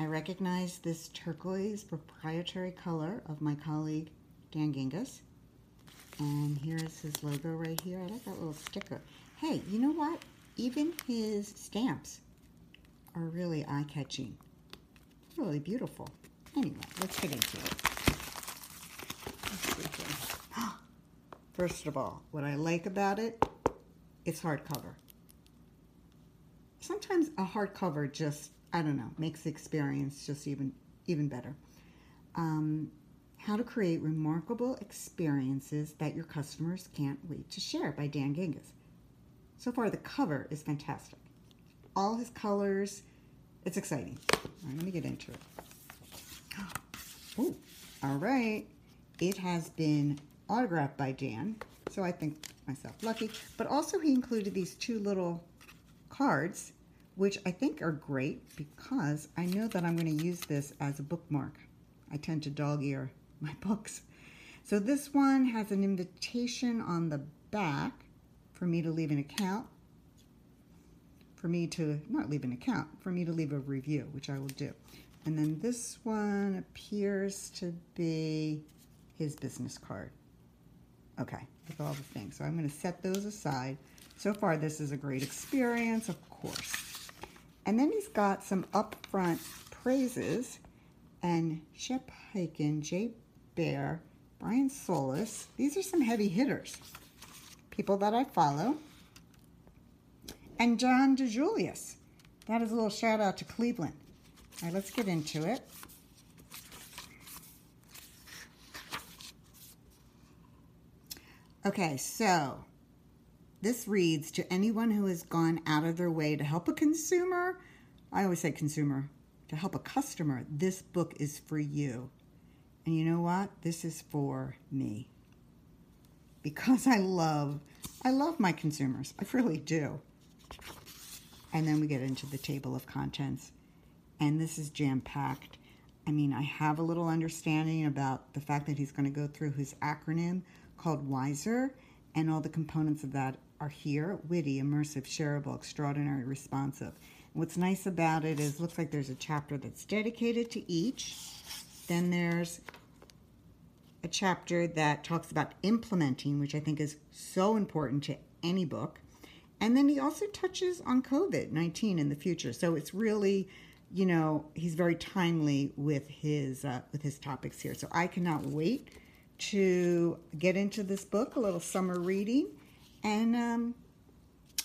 I recognize this turquoise proprietary color of my colleague Dan Gingiss. And here's his logo right here. I like that little sticker. Hey, you know what? Even his stamps are really eye-catching. Really beautiful. Anyway, let's get into it. First of all, what I like about it, it's hardcover. Sometimes a hardcover just I don't know, makes the experience just even even better. Um, how to create remarkable experiences that your customers can't wait to share by Dan Gingiss. So far, the cover is fantastic. All his colors, it's exciting. All right, let me get into it. Oh, all right. It has been autographed by Dan, so I think myself lucky. But also, he included these two little cards which I think are great because I know that I'm going to use this as a bookmark. I tend to dog ear my books. So this one has an invitation on the back for me to leave an account, for me to, not leave an account, for me to leave a review, which I will do. And then this one appears to be his business card. Okay, with all the things. So I'm going to set those aside. So far, this is a great experience, of course. And then he's got some upfront praises and Shep Hyken, Jay Baer, Brian Solis. These are some heavy hitters, people that I follow. And John DiJulius. That is a little shout out to Cleveland. All right, let's get into it. Okay, so this reads to anyone who has gone out of their way to help a consumer. I always say consumer, to help a customer. This book is for you. And you know what? This is for me. Because I love, I love my consumers. I really do. And then we get into the table of contents. And this is jam packed. I mean, I have a little understanding about the fact that he's going to go through his acronym called WISER and all the components of that are here witty, immersive, shareable, extraordinary, responsive. What's nice about it is looks like there's a chapter that's dedicated to each. Then there's a chapter that talks about implementing, which I think is so important to any book. And then he also touches on COVID 19 in the future. So it's really, you know, he's very timely with his uh, with his topics here. So I cannot wait to get into this book, a little summer reading. And um,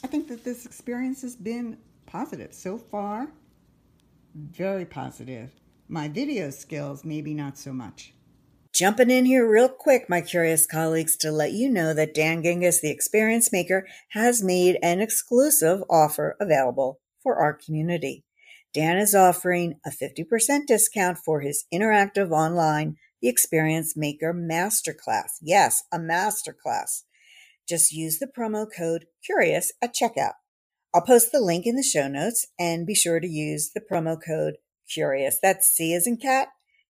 I think that this experience has been positive so far. Very positive. My video skills, maybe not so much. Jumping in here real quick, my curious colleagues, to let you know that Dan Gingiss, the experience maker, has made an exclusive offer available for our community. Dan is offering a 50% discount for his interactive online The Experience Maker Masterclass. Yes, a masterclass. Just use the promo code CURIOUS at checkout. I'll post the link in the show notes and be sure to use the promo code CURIOUS. That's C as in cat,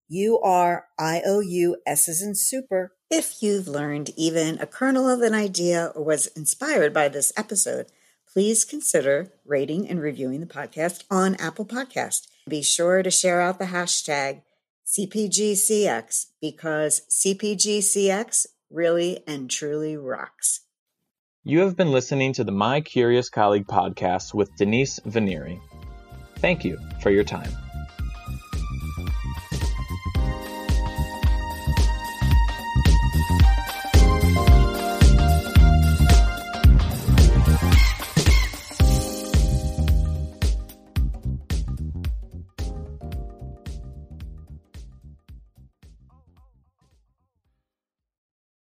U R I O U S as in super. If you've learned even a kernel of an idea or was inspired by this episode, please consider rating and reviewing the podcast on Apple Podcast. Be sure to share out the hashtag CPGCX because CPGCX really and truly rocks. You have been listening to the My Curious Colleague podcast with Denise Vinieri. Thank you for your time.